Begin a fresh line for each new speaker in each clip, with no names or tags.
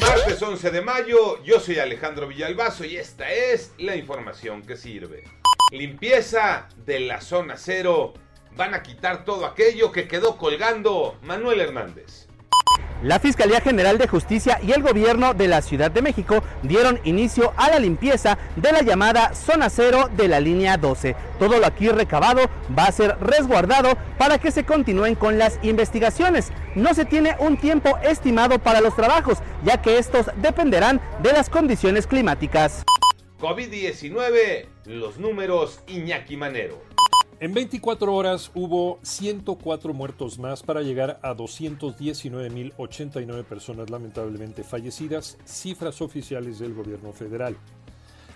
Martes 11 de mayo, yo soy Alejandro Villalbazo y esta es la información que sirve. Limpieza de la zona cero. Van a quitar todo aquello que quedó colgando Manuel Hernández.
La Fiscalía General de Justicia y el gobierno de la Ciudad de México dieron inicio a la limpieza de la llamada zona cero de la línea 12. Todo lo aquí recabado va a ser resguardado para que se continúen con las investigaciones. No se tiene un tiempo estimado para los trabajos, ya que estos dependerán de las condiciones climáticas.
COVID-19, los números Iñaki Manero.
En 24 horas hubo 104 muertos más para llegar a 219.089 personas lamentablemente fallecidas, cifras oficiales del gobierno federal.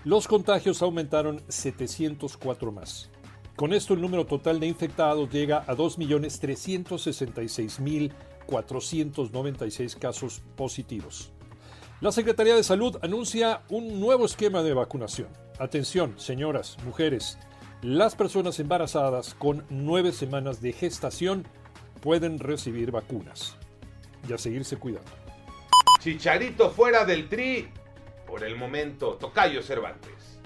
Los contagios aumentaron 704 más. Con esto el número total de infectados llega a 2.366.496 casos positivos. La Secretaría de Salud anuncia un nuevo esquema de vacunación. Atención, señoras, mujeres, las personas embarazadas con nueve semanas de gestación pueden recibir vacunas y a seguirse cuidando.
Chicharito fuera del tri. Por el momento, Tocayo Cervantes.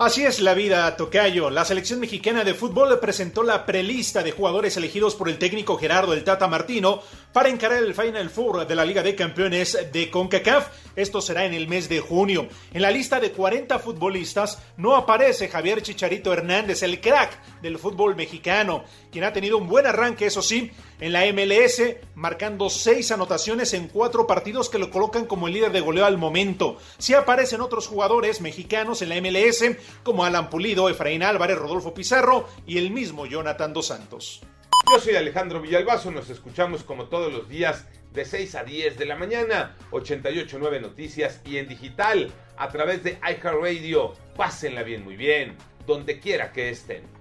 Así es la vida, Tocayo. La selección mexicana de fútbol presentó la prelista de jugadores elegidos por el técnico Gerardo el Tata Martino para encarar el Final Four de la Liga de Campeones de CONCACAF. Esto será en el mes de junio. En la lista de 40 futbolistas no aparece Javier Chicharito Hernández, el crack del fútbol mexicano, quien ha tenido un buen arranque, eso sí, en la MLS, marcando seis anotaciones en cuatro partidos que lo colocan como el líder de goleo al momento. Sí aparecen otros jugadores mexicanos en la MLS, como Alan Pulido, Efraín Álvarez, Rodolfo Pizarro y el mismo Jonathan Dos Santos.
Yo soy Alejandro Villalbazo, nos escuchamos como todos los días de 6 a 10 de la mañana, 889 Noticias y en digital a través de iHeartRadio. Pásenla bien, muy bien, donde quiera que estén.